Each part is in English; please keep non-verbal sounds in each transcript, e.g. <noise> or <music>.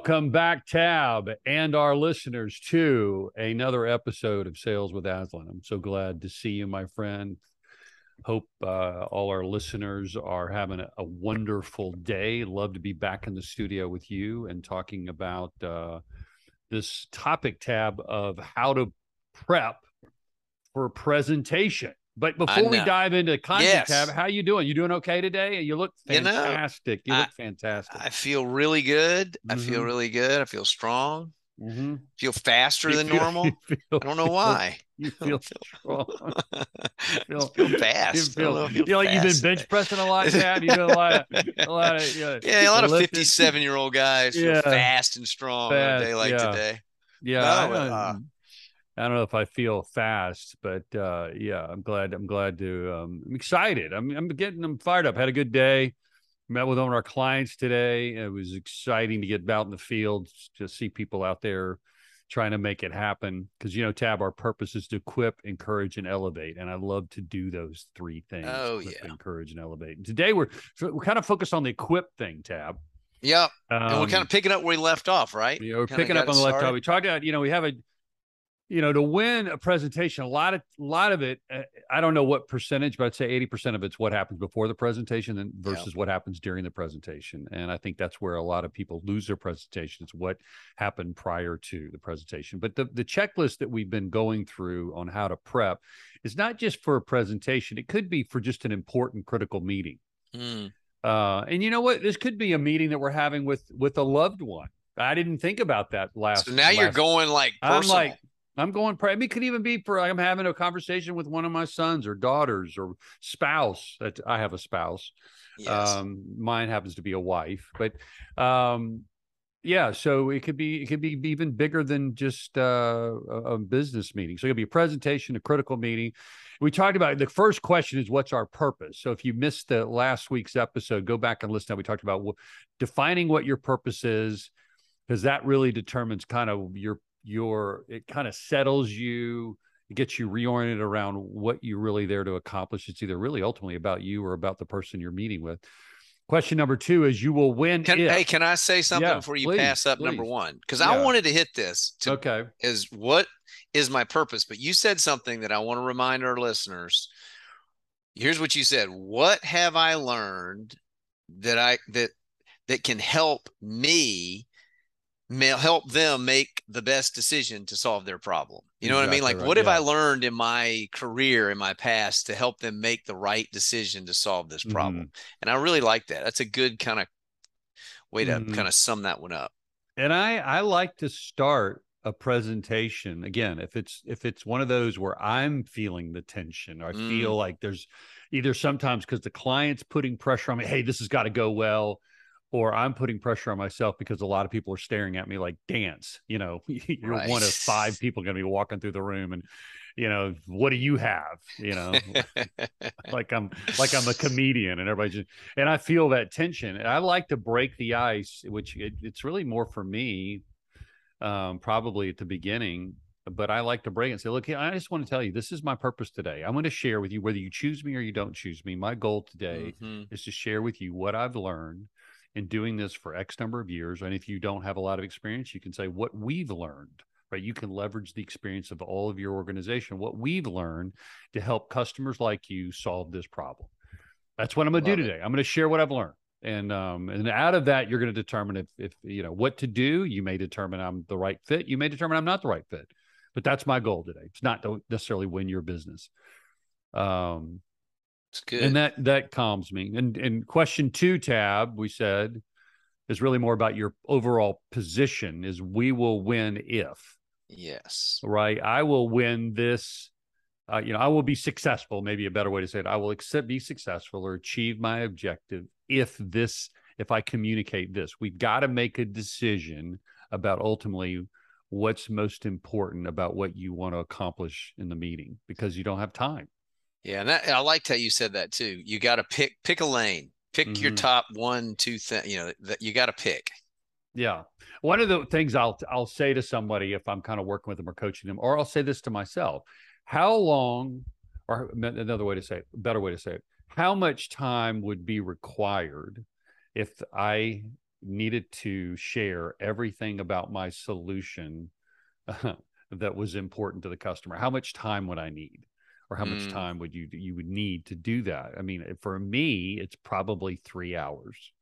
Welcome back, Tab, and our listeners to another episode of Sales with Aslan. I'm so glad to see you, my friend. Hope uh, all our listeners are having a, a, wonderful day. Love to be back in the studio with you and talking about uh, this topic tab of how to prep for presentation. But before we dive into content yes. tab, how you doing? You doing okay today? You look fantastic. You, know, you look I, fantastic. I feel really good. Mm-hmm. I feel mm-hmm. really good. I feel strong. Mm-hmm. Feel faster you than feel, <laughs> normal. Feel, I don't know why. You feel strong. <laughs> you feel, feel fast. You feel, feel, like you've been bench pressing a lot, Dad. You know, a lot of, a lot of you <laughs> know, yeah, a lot of fifty-seven-year-old guys yeah. feel fast and strong fast, on a day like yeah. today. Yeah, no, I, uh, I don't know if I feel fast, but uh, yeah, I'm glad. I'm glad to. Um, I'm excited. I'm, I'm getting. I'm fired up. Had a good day. Met with one of our clients today. It was exciting to get out in the field to see people out there trying to make it happen. Because you know, Tab, our purpose is to equip, encourage, and elevate, and I love to do those three things. Oh yeah, encourage and elevate. And today we're we're kind of focused on the equip thing, Tab. Yeah, um, and we're kind of picking up where we left off, right? Yeah, we're picking up on the left off. We talked about, you know, we have a you know, to win a presentation, a lot of a lot of it, uh, I don't know what percentage, but I'd say 80% of it's what happens before the presentation versus yeah. what happens during the presentation. And I think that's where a lot of people lose their presentations, what happened prior to the presentation. But the, the checklist that we've been going through on how to prep is not just for a presentation, it could be for just an important critical meeting. Mm. Uh, and you know what? This could be a meeting that we're having with with a loved one. I didn't think about that last. So now last, you're going like personal. I'm like, I'm going. I mean, it could even be for I'm having a conversation with one of my sons or daughters or spouse. That I have a spouse. Yes. Um, mine happens to be a wife, but um, yeah. So it could be it could be even bigger than just uh, a, a business meeting. So it could be a presentation, a critical meeting. We talked about the first question is what's our purpose. So if you missed the last week's episode, go back and listen. To we talked about defining what your purpose is because that really determines kind of your your it kind of settles you it gets you reoriented around what you're really there to accomplish. It's either really ultimately about you or about the person you're meeting with. Question number two is you will win can, if, hey can i say something yeah, before you please, pass up please. number one because yeah. i wanted to hit this to, okay. is what is my purpose? But you said something that i want to remind our listeners. Here's what you said. What have i learned that i that that can help me help them make the best decision to solve their problem. You know exactly what I mean? Like, right. what have I learned in my career, in my past, to help them make the right decision to solve this problem? Mm. And I really like that. That's a good kind of way to mm. kind of sum that one up. And I I like to start a presentation again if it's if it's one of those where I'm feeling the tension or I mm. feel like there's either sometimes because the client's putting pressure on me, hey, this has got to go well or I'm putting pressure on myself because a lot of people are staring at me like dance. You know, <laughs> you're right. one of five people going to be walking through the room, and you know, what do you have? You know, <laughs> like I'm like I'm a comedian, and everybody just and I feel that tension. And I like to break the ice, which it, it's really more for me, um, probably at the beginning. But I like to break and say, look, I just want to tell you, this is my purpose today. I'm going to share with you whether you choose me or you don't choose me. My goal today mm-hmm. is to share with you what I've learned in doing this for X number of years. And if you don't have a lot of experience, you can say what we've learned, right? You can leverage the experience of all of your organization, what we've learned to help customers like you solve this problem. That's what I'm going to do today. It. I'm going to share what I've learned. And um, and out of that, you're going to determine if if you know what to do. You may determine I'm the right fit. You may determine I'm not the right fit. But that's my goal today. It's not to necessarily win your business. Um, it's good. And that that calms me. And and question two tab we said is really more about your overall position is we will win if. Yes. Right. I will win this. Uh, you know, I will be successful. Maybe a better way to say it. I will accept be successful or achieve my objective if this if I communicate this. We've got to make a decision about ultimately what's most important about what you want to accomplish in the meeting because you don't have time. Yeah, and that, I liked how you said that too. You got to pick pick a lane, pick mm-hmm. your top one, two things. You know that you got to pick. Yeah, one of the things I'll I'll say to somebody if I'm kind of working with them or coaching them, or I'll say this to myself: How long, or another way to say it, better way to say it, how much time would be required if I needed to share everything about my solution <laughs> that was important to the customer. How much time would I need? Or how much Mm. time would you you would need to do that? I mean, for me, it's probably three hours.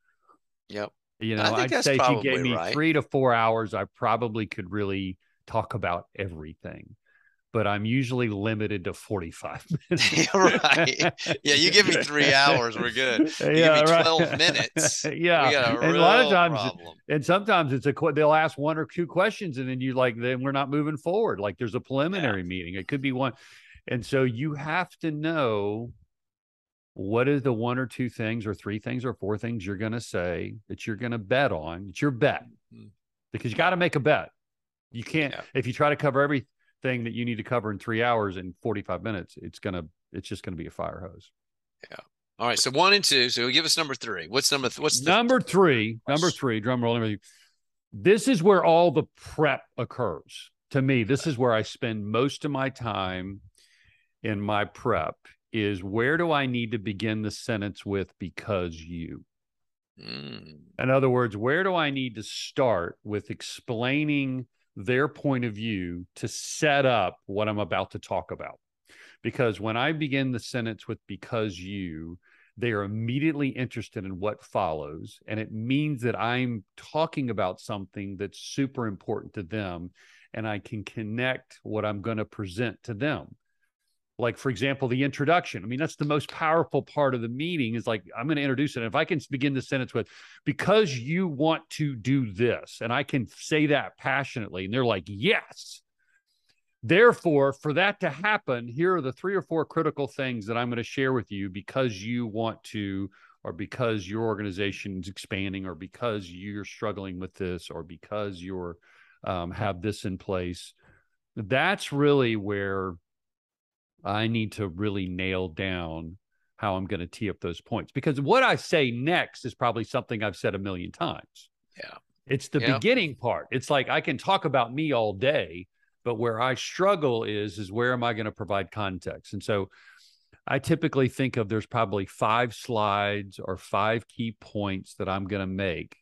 Yep. You know, I'd say if you gave me right. three to four hours, I probably could really talk about everything. But I'm usually limited to 45 <laughs> <laughs> minutes. Yeah, right. Yeah, you give me three hours, we're good. You give me 12 <laughs> minutes, yeah. a and a lot of times, problem. and sometimes it's a they'll ask one or two questions, and then you like then we're not moving forward. Like there's a preliminary meeting. It could be one, and so you have to know what is the one or two things or three things or four things you're going to say that you're going to bet on. It's your bet Mhm. because you got to make a bet. You can't Yeah. if you try to cover everything that you need to cover in three hours in 45 minutes. It's gonna it's just going to be a fire hose. Yeah. All right, so one and two. So give us number three. What's number? Th- what's the number three number three drum roll this is where all the prep occurs to me this is where i spend most of my time in my prep is where do i need to begin the sentence with because you? Mm, in other words where do i need to start with explaining their point of view to set up what i'm about to talk about? Because when i begin the sentence with because you they are immediately interested in what follows and it means that i'm talking about something that's super important to them and i can connect what i'm going to present to them like for example the introduction. I mean that's the most powerful part of the meeting is like i'm going to introduce it. And if i can begin the sentence with because you want to do this and i can say that passionately and they're like yes. Therefore, for that to happen, here are the three or four critical things that I'm going to share with you because you want to, or because your organization is expanding, or because you're struggling with this, or because you're um, have this in place. That's really where I need to really nail down how I'm going to tee up those points because what I say next is probably something I've said a million times. Yeah. It's the Yeah. beginning part. It's like I can talk about me all day, but where I struggle is is where am I going to provide context? And so I typically think of there's probably five slides or five key points that I'm going to make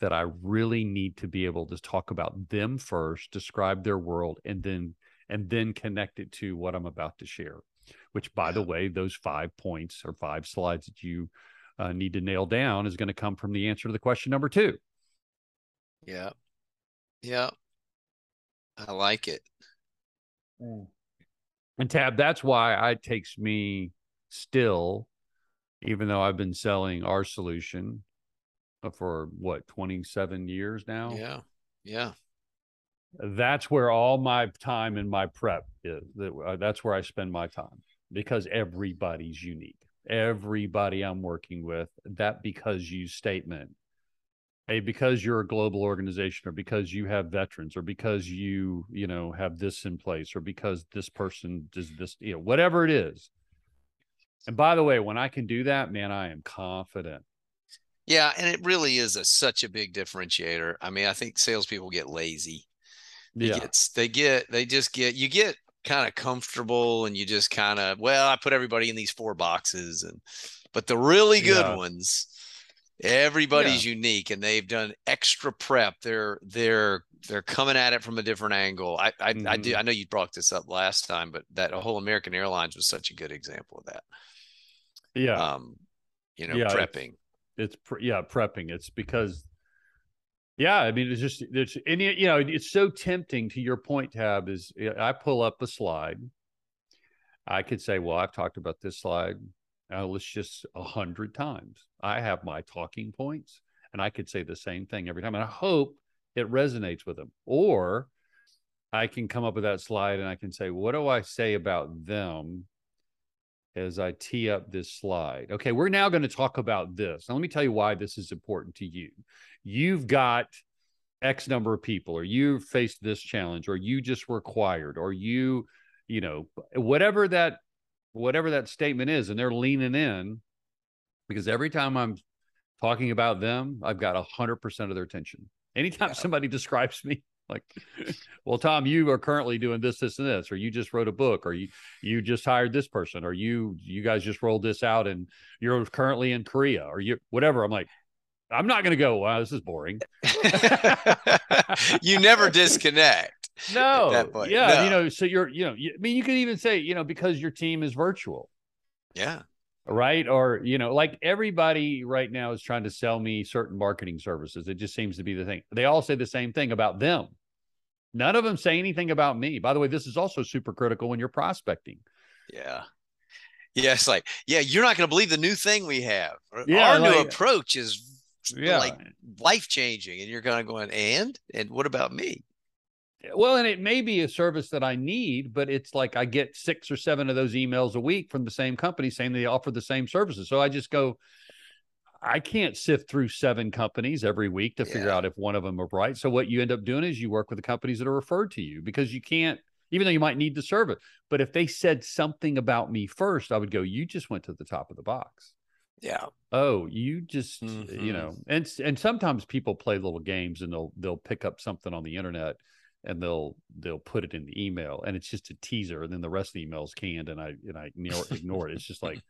that I really need to be able to talk about them first, describe their world, and then and then connect it to what I'm about to share. Which, by the way, those five points or five slides that you uh, need to nail down is going to come from the answer to the question number two. yeah. Yeah. I like it. And Tab, that's why it takes me still, even though I've been selling our solution uh, for what, 27 years now? Yeah. Yeah. That's where all my time and my prep is. Uh, That's where I spend my time because everybody's unique. Everybody I'm working with, that because you statement, hey, because you're a global organization or because you have veterans or because you, you know, have this in place or because this person does this, you know, whatever it is. And by the way, when I can do that, man, I am confident. Yeah. And it really is a such a big differentiator. I mean, I think salespeople get lazy. They Yeah. get they get they just get you get kind of comfortable and you just kind of well i put everybody in these four boxes and but the really good Yeah. ones everybody's unique and they've done extra prep they're they're they're coming at it from a different angle i i, I Mm-hmm. do i know you brought this up last time but that whole american airlines was such a good example of that Yeah. um you know Yeah, it's- prepping it's pre- yeah prepping it's because yeah i mean it's just it's and you know it's so tempting to your point tab is i pull up a slide. I could say well i've talked about this slide uh, let's just a hundred times. I have my talking points and i could say the same thing every time and i hope it resonates with them. Or i can come up with that slide and i can say what do i say about them as I tee up this slide. Okay, we're now going to talk about this. Now, let me tell you why this is important to you. You've got X number of people, or you faced this challenge, or you just required, or you, you know, whatever that, whatever that statement is, and they're leaning in because every time I'm talking about them, I've got a hundred percent of their attention. Anytime Yeah. somebody <laughs> describes me, like, <laughs> well, Tom, you are currently doing this, this, and this, or you just wrote a book, or you you just hired this person, or you you guys just rolled this out and you're currently in Korea, or you whatever. I'm like, I'm not going to go. Wow, this is boring. <laughs> <laughs> you never disconnect. No. Yeah. No. You know, so you're, you know, you, I mean, you could even say, you know, because your team is virtual. Yeah. Right. Or, you know, like everybody right now is trying to sell me certain marketing services. It just seems to be the thing. They all say the same thing about them. None of them say anything about me. By the way, this is also super critical when you're prospecting. Yeah. Yeah, it's like, yeah, you're not going to believe the new thing we have. Yeah, Our like, new approach is yeah. like life changing, and you're kind of going, and and what about me? Well, and it may be a service that I need, but it's like I get six or seven of those emails a week from the same company saying they offer the same services. So I just go, I can't sift through seven companies every week to figure out if one of them are right. So what you end up doing is you work with the companies that are referred to you because you can't even though you might need the service. But if they said something about me first, I would go, you just went to the top of the box. Yeah. Oh, you just mm-hmm. you know, and and sometimes people play little games and they'll they'll pick up something on the internet and they'll they'll put it in the email and it's just a teaser and then the rest of the email is canned and I and I ignore, ignore it. It's just like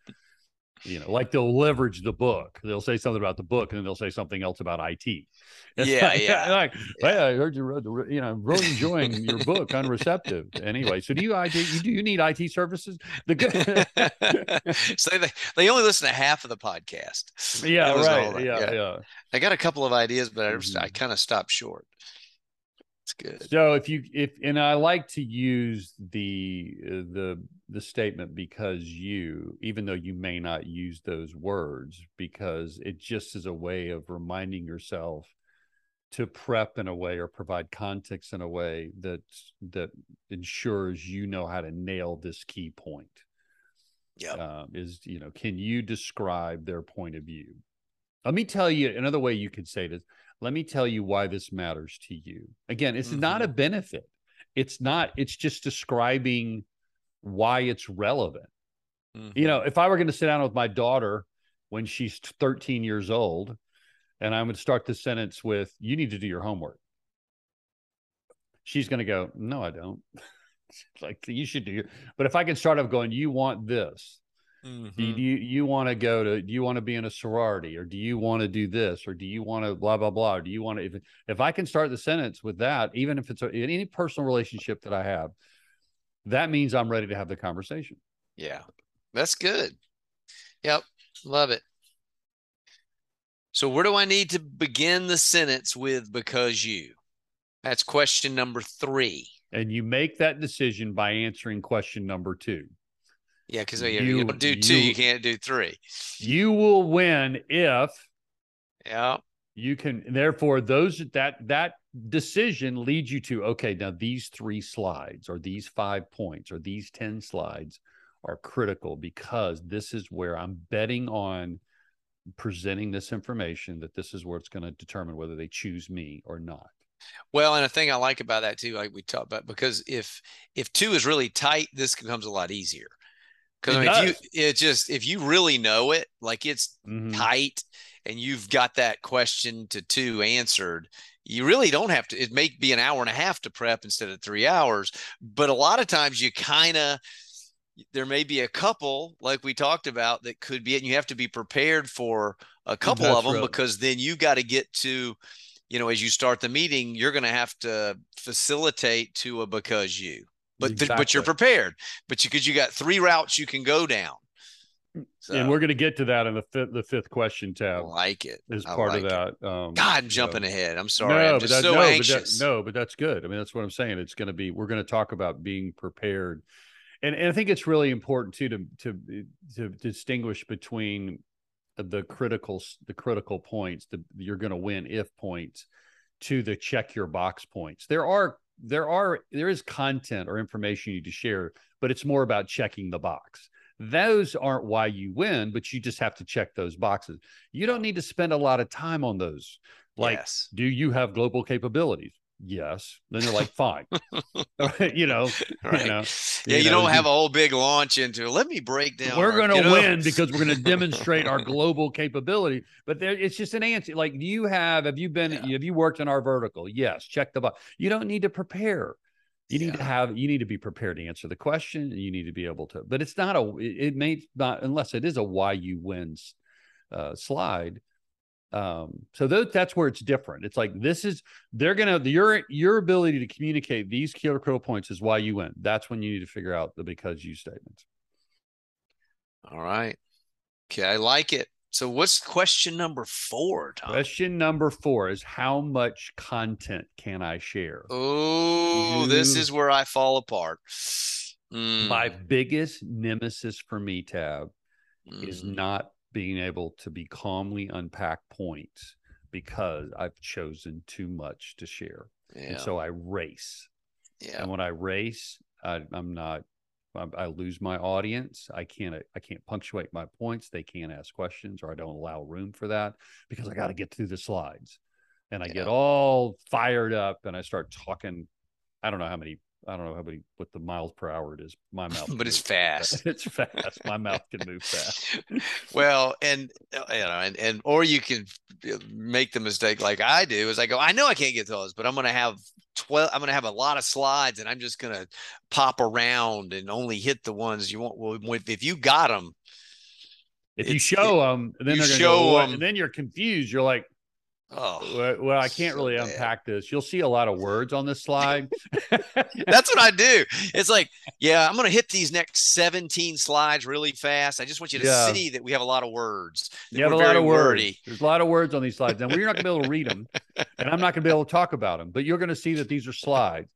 you know, like they'll leverage the book. They'll say something about the book, and then they'll say something else about IT. <laughs> It's yeah, like, yeah. Like, yeah. hey, I heard you read the, you know, I'm really enjoying your book, Unreceptive. Anyway, so do you IT? You, do you need IT services? <laughs> The good. <laughs> so they they only listen to half of the podcast. Yeah, right. Yeah, yeah, yeah, I got a couple of ideas, but I, mm-hmm. I kind of stopped short. It's good. So if you if and I like to use the uh, the the statement because you even though you may not use those words because it just is a way of reminding yourself to prep in a way or provide context in a way that that ensures you know how to nail this key point. Yeah. Um, is you know, can you describe their point of view? Let me tell you another way you could say this let me tell you why this matters to you. Again, it's mm-hmm. not a benefit. It's not, it's just describing why it's relevant. Mm-hmm. You know, if I were going to sit down with my daughter when she's 13 years old and I would start the sentence with, you need to do your homework. She's going to go, no, I don't. <laughs> like you should do your, but if I can start off going, you want this, Mm-hmm. Do you you want to go to do you want to be in a sorority or do you want to do this or do you want to blah blah blah do you want to if if I can start the sentence with that even if it's a, any personal relationship that I have that means I'm ready to have the conversation. Yeah. That's good. Yep. Love it. So where do I need to begin the sentence with because you? That's question number 3. And you make that decision by answering question number 2. Yeah, because you, you, don't do you, two, you can't do three. You will win if yeah you can therefore those that that decision leads you to okay now these three slides or these five points or these 10 slides are critical because this is where i'm betting on presenting this information that this is where it's going to determine whether they choose me or not well, and a thing I like about that too, like we talked about, because if if two is really tight, this becomes a lot easier. Because I mean, if you it just if you really know it, like it's mm-hmm. tight, and you've got that question to two answered, you really don't have to. It may be an hour and a half to prep instead of three hours, but a lot of times you kind of there may be a couple like we talked about that could be, and you have to be prepared for a couple That's of them right. because then you got to get to you know as you start the meeting you're going to have to facilitate to a because you but exactly. but you're prepared. But you because you got three routes you can go down. So, and we're going to get to that in the fifth, the fifth question tab. I like it as part like of that. Um, God, I'm jumping ahead. I'm sorry. No, I'm just that, so no, anxious. But that, no, but that's good. I mean, that's what I'm saying. It's going to be. We're going to talk about being prepared, and, and I think it's really important too to to to distinguish between the critical the critical points. The you're going to win if points to the check your box points. There are there are there is content or information you need to share, but it's more about checking the box. Those aren't why you win, but you just have to check those boxes. You don't need to spend a lot of time on those. Like, yes. do you have global capabilities? Yes. Then they're like fine. <laughs> <laughs> You know right. you know yeah you, you know, don't have a whole big launch into let me break down we're going to win because we're going to demonstrate our global capability. But there, it's just an answer. Like do you have have you been yeah. have you worked in our vertical? Yes. Check the box. You don't need to prepare. You need yeah. to have you need to be prepared to answer the question. And you need to be able to but it's not a it, it may not unless it is a why you wins uh, slide Um, so th- that's where it's different. It's like this is they're gonna your your ability to communicate these key critical points is why you win. That's when you need to figure out the because you statements. All right. Okay, I like it. So what's question number four, Tom? Question number four is how much content can I share? Oh, this is where I fall apart. Mm. My biggest nemesis for me, Tab, mm. is not being able to be calmly unpack points because I've chosen too much to share. Yeah. And so I race. Yeah. And when I race, I, I'm not I, lose my audience. I can't I can't punctuate my points. They can't ask questions, or I don't allow room for that because I got to get through the slides, and I yeah. get all fired up and I start talking. I don't know how many I don't know how many what the miles per hour it is. My mouth, <laughs> but it's fast. <laughs> it's fast. My mouth can move fast. <laughs> well, and uh, you know, and and or you can uh, make the mistake like I do is I go, I know I can't get those, but I'm going to have twelve. I'm going to have a lot of slides, and I'm just going to pop around and only hit the ones you want. Well, if you got them, if you show them, then they're going to go, them, and then you're confused. You're like, Oh, well, I can't so really bad. unpack this. You'll see a lot of words on this slide. <laughs> That's what I do. It's like, yeah, I'm going to hit these next 17 slides really fast. I just want you to yeah. see that we have a lot of words. You have a lot of words. Wordy. There's a lot of words on these slides, and we're not going to be able to read them, <laughs> and I'm not going to be able to talk about them. But you're going to see that these are slides,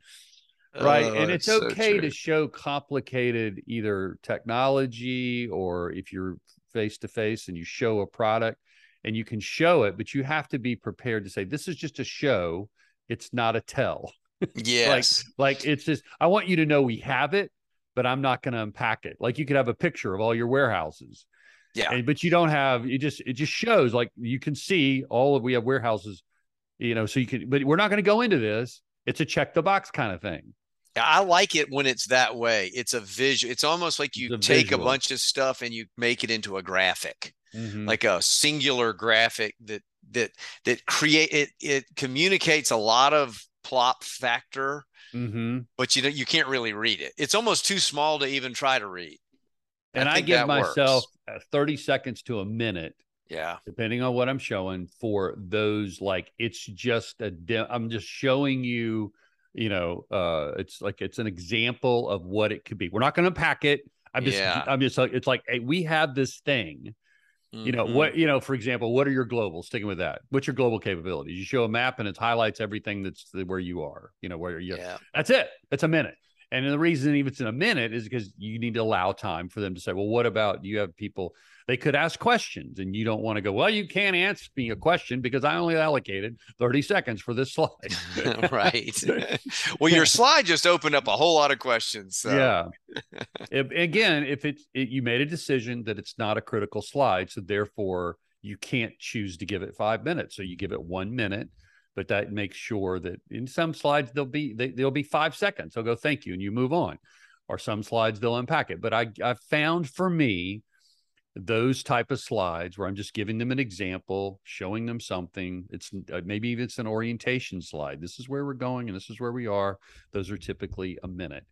right? Oh, and it's okay so to show complicated either technology or if you're face to face and you show a product and you can show it, but you have to be prepared to say, this is just a show. It's not a tell. <laughs> Yes. like, like it's just, I want you to know we have it, but I'm not going to unpack it. Like you could have a picture of all your warehouses. Yeah. And, but you don't have, it just, it just shows like you can see all of, we have warehouses, you know, so you can, but we're not going to go into this. It's a check the box kind of thing. I like it when it's that way. It's a visual. It's almost like you take visual. a bunch of stuff and you make it into a graphic mm-hmm. like a singular graphic that that that create it it communicates a lot of plot factor mm-hmm. but you know you can't really read it it's almost too small to even try to read and i, I give myself works. 30 seconds to a minute yeah depending on what i'm showing for those like it's just a de- i'm just showing you you know uh it's like it's an example of what it could be we're not going to pack it i'm just yeah. i'm just like it's like hey, we have this thing you know what mm-hmm. you know for example what are your global sticking with that. What's your global capabilities? You show a map and it highlights everything that's where you are you know where you yeah. that's it. It's a minute and the reason even it's in a minute is because you need to allow time for them to say well what about you have people they could ask questions and you don't want to go well you can't answer me a question because i only allocated 30 seconds for this slide. <laughs> Right. <laughs> Well your slide just opened up a whole lot of questions so. yeah. <laughs> If, again if it's it, you made a decision that it's not a critical slide so therefore you can't choose to give it five minutes so you give it one minute but that makes sure that in some slides they'll be they, they'll be five seconds they'll go thank you and you move on or some slides they'll unpack it but i i found for me those type of slides where I'm just giving them an example, showing them something. It's uh, maybe even it's an orientation slide. This is where we're going and this is where we are. Those are typically a minute.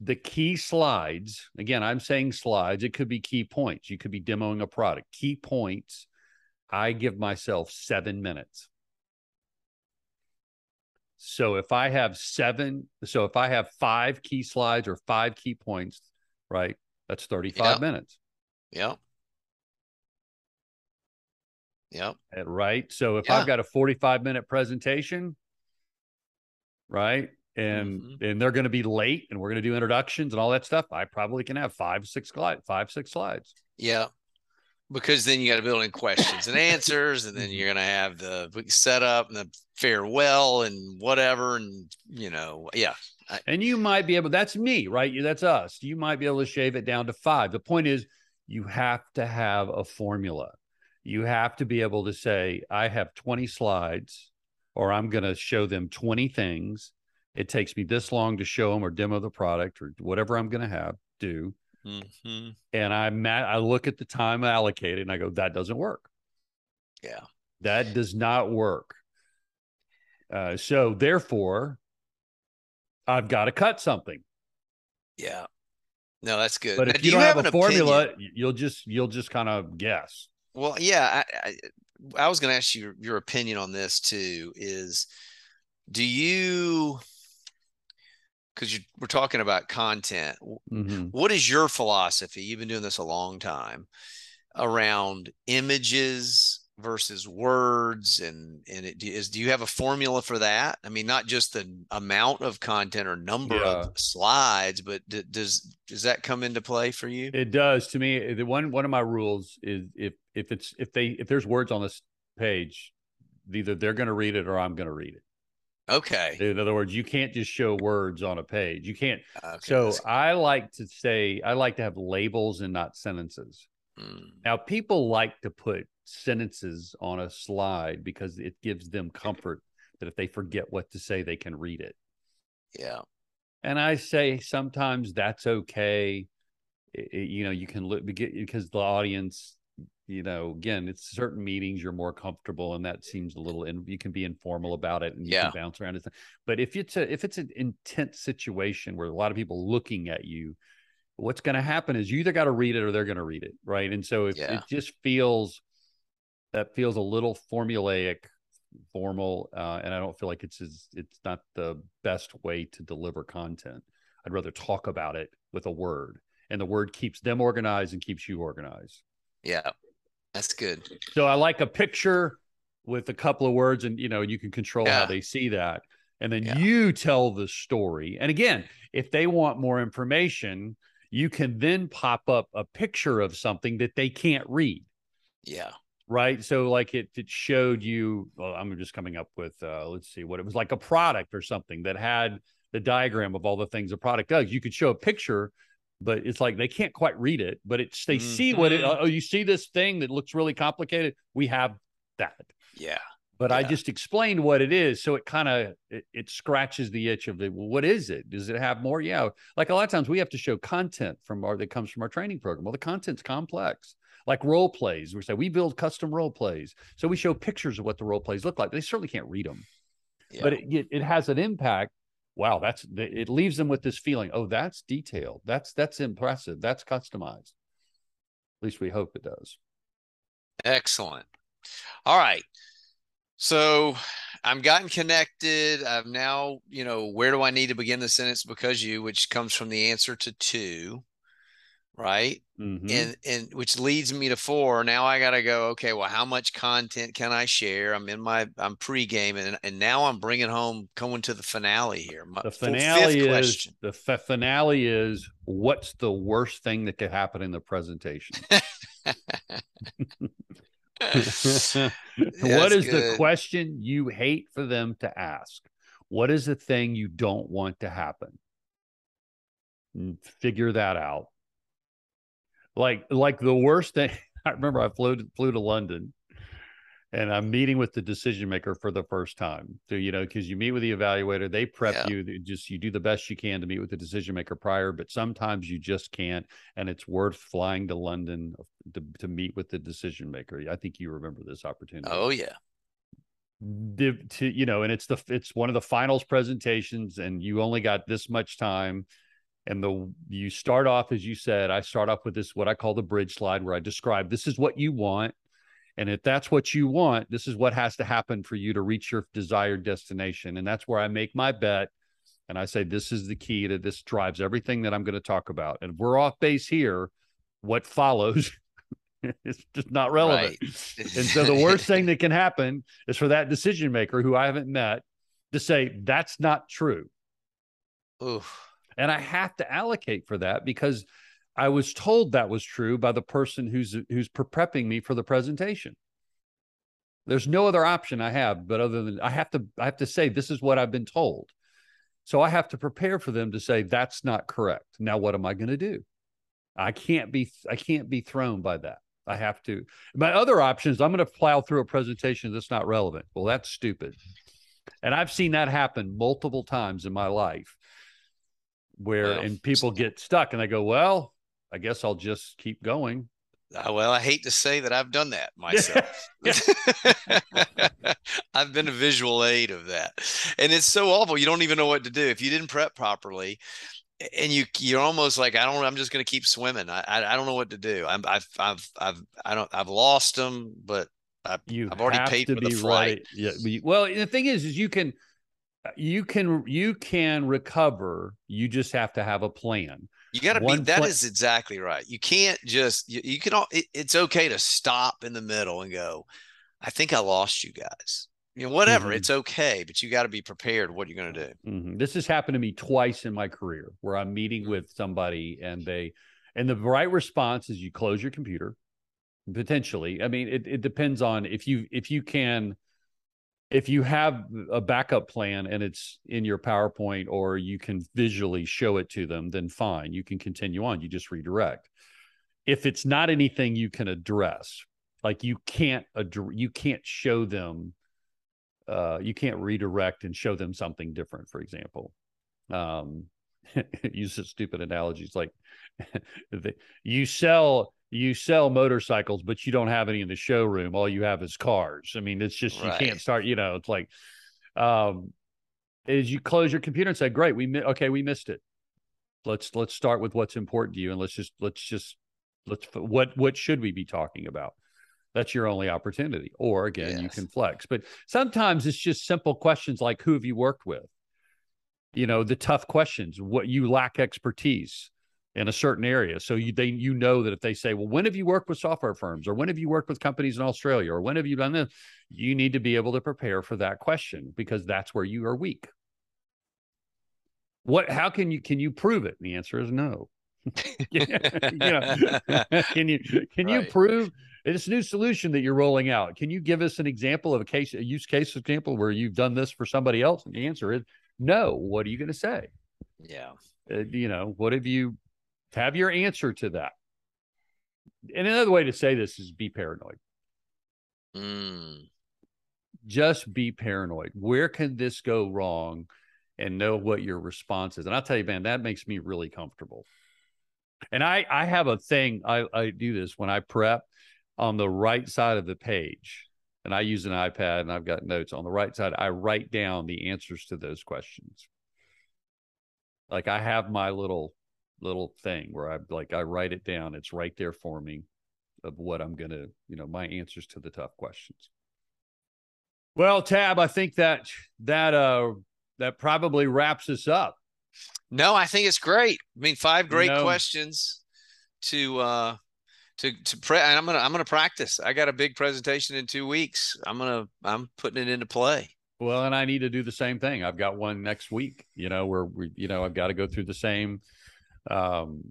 The key slides, again, I'm saying slides, it could be key points. You could be demoing a product. Key points, I give myself seven minutes. So if I have seven, so if I have five key slides or five key points, right, that's 35 yep. minutes. Yeah. Yep. Right. So if yeah. I've got a 45 minute presentation, right, and mm-hmm. and they're going to be late and we're going to do introductions and all that stuff, I probably can have five, six slides, five, six slides. Yeah. Because then you got to build in questions and answers, and then mm-hmm. you're going to have the setup and the farewell and whatever. And, you know, yeah. and you might be able, that's me, right? That's us. You might be able to shave it down to five. The point is, you have to have a formula you have to be able to say, I have 20 slides, or I'm going to show them 20 things. It takes me this long to show them or demo the product or whatever I'm going to have do. Mm-hmm. And I I look at the time allocated and I go, that doesn't work. Yeah. That does not work. Uh, so therefore, I've got to cut something. Yeah. No, that's good. But if you, you don't have, have a formula, opinion? you'll just you'll just kind of guess. Well, yeah, I, I, I was going to ask you your, your opinion on this too. Is do you because we're talking about content mm-hmm. what is your philosophy you've been doing this a long time around images versus words and and it is do you have a formula for that i mean not just the amount of content or number yeah. of slides but d- does does that come into play for you it does to me the one one of my rules is if if it's if they if there's words on this page either they're going to read it or i'm going to read it okay in other words you can't just show words on a page you can't okay, so i like to say i like to have labels and not sentences mm. now people like to put sentences on a slide because it gives them comfort that if they forget what to say, they can read it. Yeah. And I say sometimes that's okay. It, you know, you can look because the audience, you know, again, it's certain meetings you're more comfortable, and that seems a little, and you can be informal about it, and you yeah. can bounce around. But if it's a if it's an intense situation where a lot of people looking at you, what's going to happen is you either got to read it or they're going to read it, right? And so if yeah. it just feels that feels a little formulaic formal uh, and i don't feel like it's as, it's not the best way to deliver content i'd rather talk about it with a word and the word keeps them organized and keeps you organized yeah that's good. So i like a picture with a couple of words and you know you can control yeah. how they see that. And then yeah. you tell the story. And again if they want more information you can then pop up a picture of something that they can't read. Yeah. Right? So like it it showed you well i'm just coming up with uh let's see what it was like a product or something that had the diagram of all the things a product does. You could show a picture but it's like they can't quite read it but it's they mm-hmm. see what it mm-hmm. oh you see this thing that looks really complicated we have that yeah but yeah. i just explained what it is so it kind of it, it, scratches the itch of it well, what is it does it have more yeah like a lot of times we have to show content from our that comes from our training program well the content's complex like role plays. We say we build custom role plays, so we show pictures of what the role plays look like. They certainly can't read them, yeah. but it, it has an impact. Wow, that's it leaves them with this feeling. Oh, that's detailed. That's that's impressive. That's customized. At least we hope it does. Excellent. All right. So I'm gotten connected. I've now, you know, where do I need to begin the sentence because you, which comes from the answer to two right? Mm-hmm. and and which leads me to four. Now i gotta go okay well how much content can i share? I'm in my i'm pre-game and, and now i'm bringing home going to the finale here my the finale is question. the f- finale is what's the worst thing that could happen in the presentation? <laughs> What is good. the question you hate for them to ask? What is the thing you don't want to happen? Figure that out like like the worst thing <laughs> i remember i flew to, flew to london and i'm meeting with the decision maker for the first time so you know because you meet with the evaluator they prep yeah. you just you do the best you can to meet with the decision maker prior but sometimes you just can't and it's worth flying to london to, to meet with the decision maker. I think you remember this opportunity. Oh yeah. The, to you know and it's the it's one of the finals presentations and you only got this much time and the you start off as you said i start off with this what i call the bridge slide where i describe this is what you want. And if that's what you want this is what has to happen for you to reach your desired destination. And that's where i make my bet. And i say this is the key to this drives everything that i'm going to talk about. And if we're off base here what follows <laughs> is just not relevant. Right. and so the worst thing <laughs> that can happen is for that decision maker who i haven't met to say that's not true. Oof and I have to allocate for that because I was told that was true by the person who's who's prepping me for the presentation. There's no other option I have, but other than I have to I have to say this is what I've been told. So I have to prepare for them to say that's not correct. Now what am I going to do? I can't be I can't be thrown by that. I have to. My other option is I'm going to plow through a presentation that's not relevant. Well, that's stupid. And I've seen that happen multiple times in my life where well, and people get stuck and they go, well, I guess I'll just keep going. Uh, well, I hate to say that I've done that myself. <laughs> <laughs> I've been a visual aid of that. And it's so awful. You don't even know what to do. If you didn't prep properly, and you you're almost like I don't I'm just going to keep swimming. I, I, I don't know what to do. I'm I've I've I've I don't I've lost them, but I, you I've already paid for the flight. Yeah. Well, the thing is, is you can you can you can recover. You just have to have a plan. You got to be. That is exactly right. You can't just. You, you can. All, it, it's okay to stop in the middle and go. I think I lost you guys. You know, whatever. Mm-hmm. It's okay, but you got to be prepared. What you're going to do. Mm-hmm. This has happened to me twice in my career, where I'm meeting mm-hmm. with somebody and they, and the right response is you close your computer. Potentially, I mean, it, it depends on if you if you can if you have a backup plan and it's in your PowerPoint or you can visually show it to them, then fine, you can continue on. You just redirect. If it's not anything you can address, like you can't you can't show them, uh, you can't redirect and show them something different. For example, um, <laughs> use stupid analogies like <laughs> you sell you sell motorcycles, but you don't have any in the showroom. All you have is cars. I mean, it's just right. you can't start. You know, it's like, um, is you close your computer and say, "Great, we mi- okay, we missed it. Let's let's start with what's important to you, and let's just let's just let's what what should we be talking about." That's your only opportunity. Or again, yes. you can flex. But sometimes it's just simple questions like, "Who have you worked with?" You know, the tough questions. What you lack expertise in a certain area. So you they you know that if they say, well, when have you worked with software firms or when have you worked with companies in Australia or when have you done this? You need to be able to prepare for that question because that's where you are weak. What how can you can you prove it? And the answer is no. <laughs> you know, <laughs> can you can right. you prove this new solution that you're rolling out? Can you give us an example of a case, a use case example where you've done this for somebody else? And the answer is no. What are you going to say? Yeah. Uh, you know, what have you have your answer to that. And another way to say this is be paranoid. Mm. Just be paranoid. Where can this go wrong? And know what your response is. And I'll tell you, man, that makes me really comfortable. And I, I have a thing. I, I do this when I prep on the right side of the page, and I use an iPad and I've got notes on the right side. I write down the answers to those questions. Like I have my little little thing where I like I write it down. It's right there for me of what I'm gonna, you know, my answers to the tough questions. Well, Tab, I think that that uh that probably wraps us up. No, I think it's great. I mean, five great you know, questions to uh to to pre and I'm gonna I'm gonna practice. I got a big presentation in two weeks. I'm gonna I'm putting it into play. Well, and I need to do the same thing. I've got one next week, you know, where we, you know, I've got to go through the same um,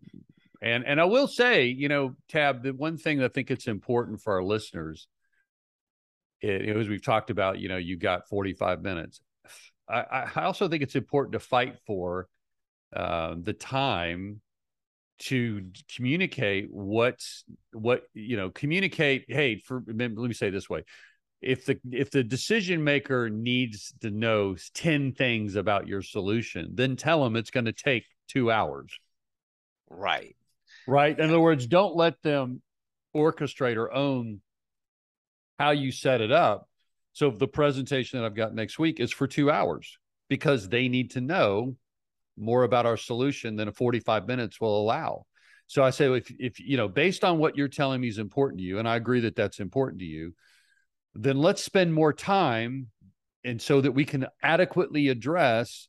and and I will say, you know, Tab, the one thing I think it's important for our listeners, it, it was we've talked about, you know, you got 45 minutes. I, I also think it's important to fight for uh, the time to communicate what's what you know communicate hey for let me say this way if the if the decision maker needs to know 10 things about your solution then tell them it's going to take two hours Right. Right. In other words, don't let them orchestrate or own how you set it up. So the presentation that I've got next week is for two hours because they need to know more about our solution than a 45 minutes will allow. So I say, if, if, you know, based on what you're telling me is important to you, and I agree that that's important to you, then let's spend more time and so that we can adequately address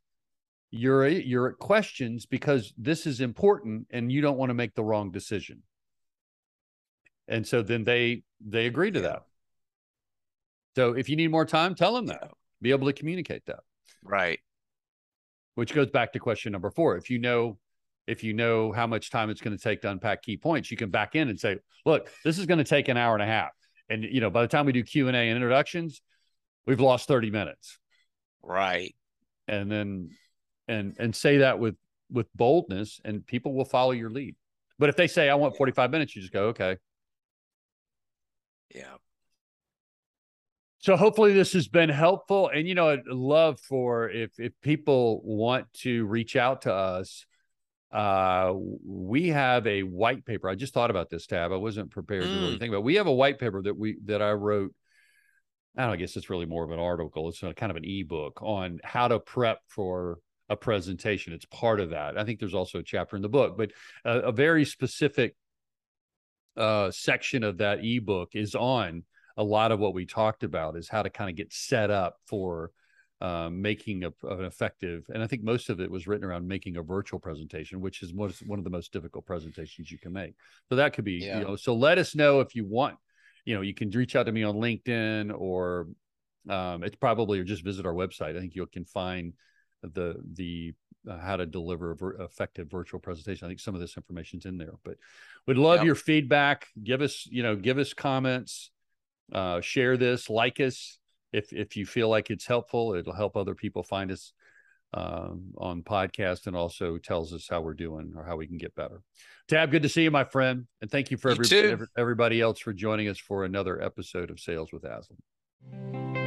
your your questions because this is important and you don't want to make the wrong decision. And so then they they agree to that. So if you need more time tell them that. Be able to communicate that. Right. Which goes back to question number four. If you know if you know how much time it's going to take to unpack key points you can back in and say look this is going to take an hour and a half. And you know by the time we do q&a and introductions we've lost 30 minutes. Right. And then and and say that with with boldness and people will follow your lead but if they say i want 45 minutes you just go okay yeah so hopefully this has been helpful and you know i'd love for if if people want to reach out to us uh we have a white paper i just thought about this tab i wasn't prepared mm. to really mm. think about we have a white paper that we that i wrote I, don't know, I guess it's really more of an article. It's a, kind of an ebook on how to prep for a presentation. It's part of that. I think there's also a chapter in the book, but a, a very specific uh, section of that ebook is on a lot of what we talked about is how to kind of get set up for um, making a, an effective. And I think most of it was written around making a virtual presentation, which is one, one of the most difficult presentations you can make. So that could be, yeah. you know, so let us know if you want, you know, you can reach out to me on LinkedIn or um, it's probably, or just visit our website. I think you can find the, the, uh, how to deliver a ver- effective virtual presentation. I think some of this information's in there, but we'd love yep. your feedback. Give us, you know, give us comments, uh, share this, like us if if you feel like it's helpful. It'll help other people find us um, on podcast and also tells us how we're doing or how we can get better. Tab, good to see you, my friend, and thank you for you every, everybody else for joining us for another episode of Sales with Aslan.